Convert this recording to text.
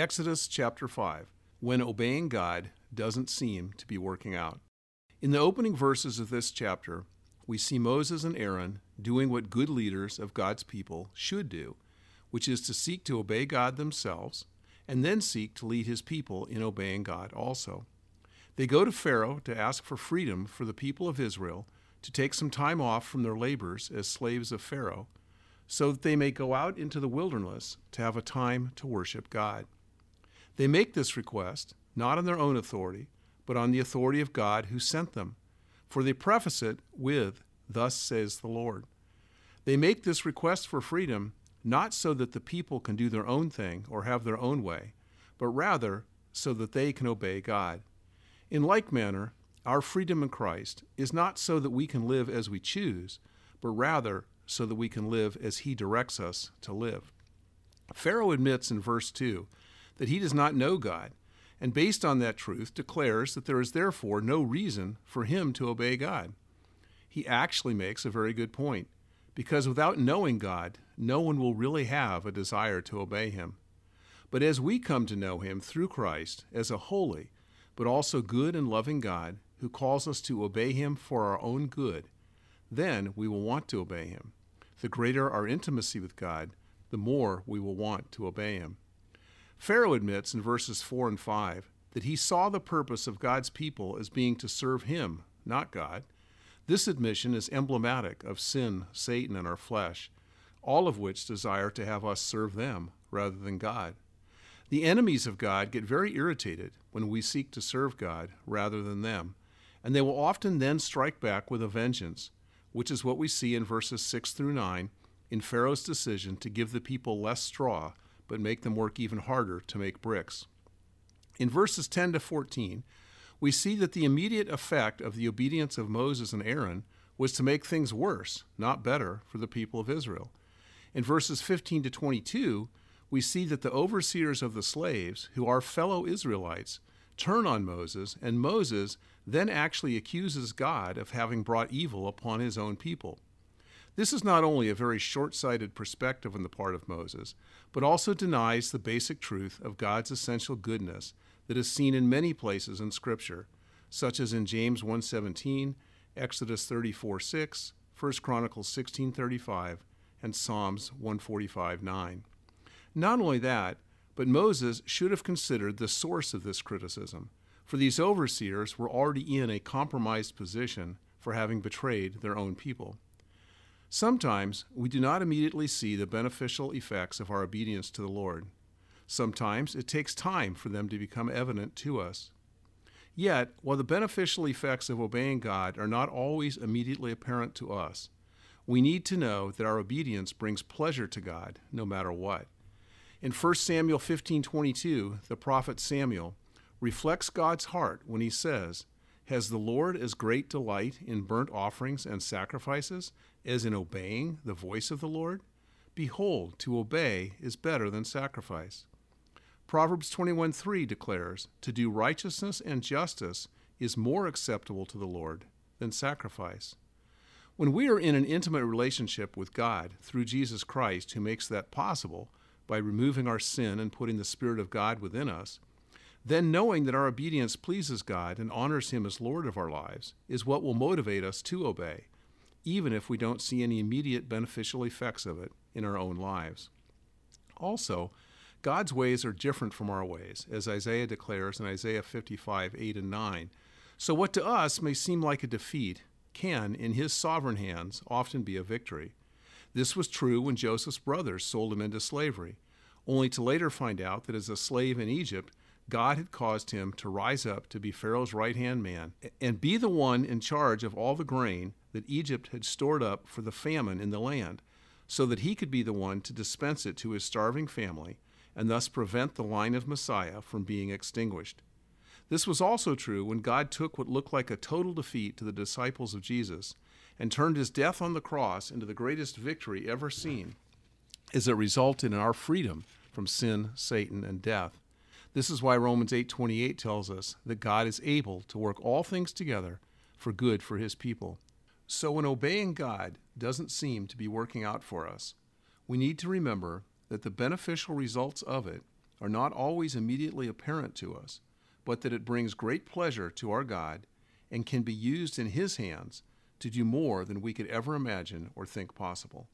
Exodus chapter 5 When obeying God doesn't seem to be working out. In the opening verses of this chapter, we see Moses and Aaron doing what good leaders of God's people should do, which is to seek to obey God themselves and then seek to lead his people in obeying God also. They go to Pharaoh to ask for freedom for the people of Israel to take some time off from their labors as slaves of Pharaoh, so that they may go out into the wilderness to have a time to worship God. They make this request not on their own authority, but on the authority of God who sent them, for they preface it with, Thus says the Lord. They make this request for freedom not so that the people can do their own thing or have their own way, but rather so that they can obey God. In like manner, our freedom in Christ is not so that we can live as we choose, but rather so that we can live as He directs us to live. Pharaoh admits in verse 2 that he does not know God, and based on that truth declares that there is therefore no reason for him to obey God. He actually makes a very good point, because without knowing God, no one will really have a desire to obey him. But as we come to know him through Christ as a holy, but also good and loving God who calls us to obey him for our own good, then we will want to obey him. The greater our intimacy with God, the more we will want to obey him. Pharaoh admits in verses 4 and 5 that he saw the purpose of God's people as being to serve him, not God. This admission is emblematic of sin, Satan, and our flesh, all of which desire to have us serve them rather than God. The enemies of God get very irritated when we seek to serve God rather than them, and they will often then strike back with a vengeance, which is what we see in verses 6 through 9 in Pharaoh's decision to give the people less straw but make them work even harder to make bricks. In verses 10 to 14, we see that the immediate effect of the obedience of Moses and Aaron was to make things worse, not better, for the people of Israel. In verses 15 to 22, we see that the overseers of the slaves, who are fellow Israelites, turn on Moses, and Moses then actually accuses God of having brought evil upon his own people. This is not only a very short sighted perspective on the part of Moses, but also denies the basic truth of God's essential goodness that is seen in many places in Scripture, such as in James 1:17, Exodus 34:6, 1 Chronicles 16:35, and Psalms 145:9. Not only that, but Moses should have considered the source of this criticism, for these overseers were already in a compromised position for having betrayed their own people. Sometimes we do not immediately see the beneficial effects of our obedience to the Lord. Sometimes it takes time for them to become evident to us. Yet, while the beneficial effects of obeying God are not always immediately apparent to us, we need to know that our obedience brings pleasure to God no matter what. In 1 Samuel 15:22, the prophet Samuel reflects God's heart when he says, "Has the Lord as great delight in burnt offerings and sacrifices as in obeying the voice of the Lord? Behold, to obey is better than sacrifice." Proverbs 21:3 declares, "To do righteousness and justice is more acceptable to the Lord than sacrifice." When we are in an intimate relationship with God through Jesus Christ, who makes that possible by removing our sin and putting the Spirit of God within us, then knowing that our obedience pleases God and honors Him as Lord of our lives is what will motivate us to obey, even if we don't see any immediate beneficial effects of it in our own lives. Also, God's ways are different from our ways, as Isaiah declares in Isaiah 55 8 and 9. So, what to us may seem like a defeat can, in His sovereign hands, often be a victory. This was true when Joseph's brothers sold him into slavery, only to later find out that as a slave in Egypt, God had caused him to rise up to be Pharaoh's right hand man and be the one in charge of all the grain that Egypt had stored up for the famine in the land, so that he could be the one to dispense it to his starving family and thus prevent the line of Messiah from being extinguished. This was also true when God took what looked like a total defeat to the disciples of Jesus and turned his death on the cross into the greatest victory ever seen, as it resulted in our freedom from sin, Satan, and death. This is why Romans 8:28 tells us that God is able to work all things together for good for his people. So when obeying God doesn't seem to be working out for us, we need to remember that the beneficial results of it are not always immediately apparent to us, but that it brings great pleasure to our God and can be used in His hands to do more than we could ever imagine or think possible.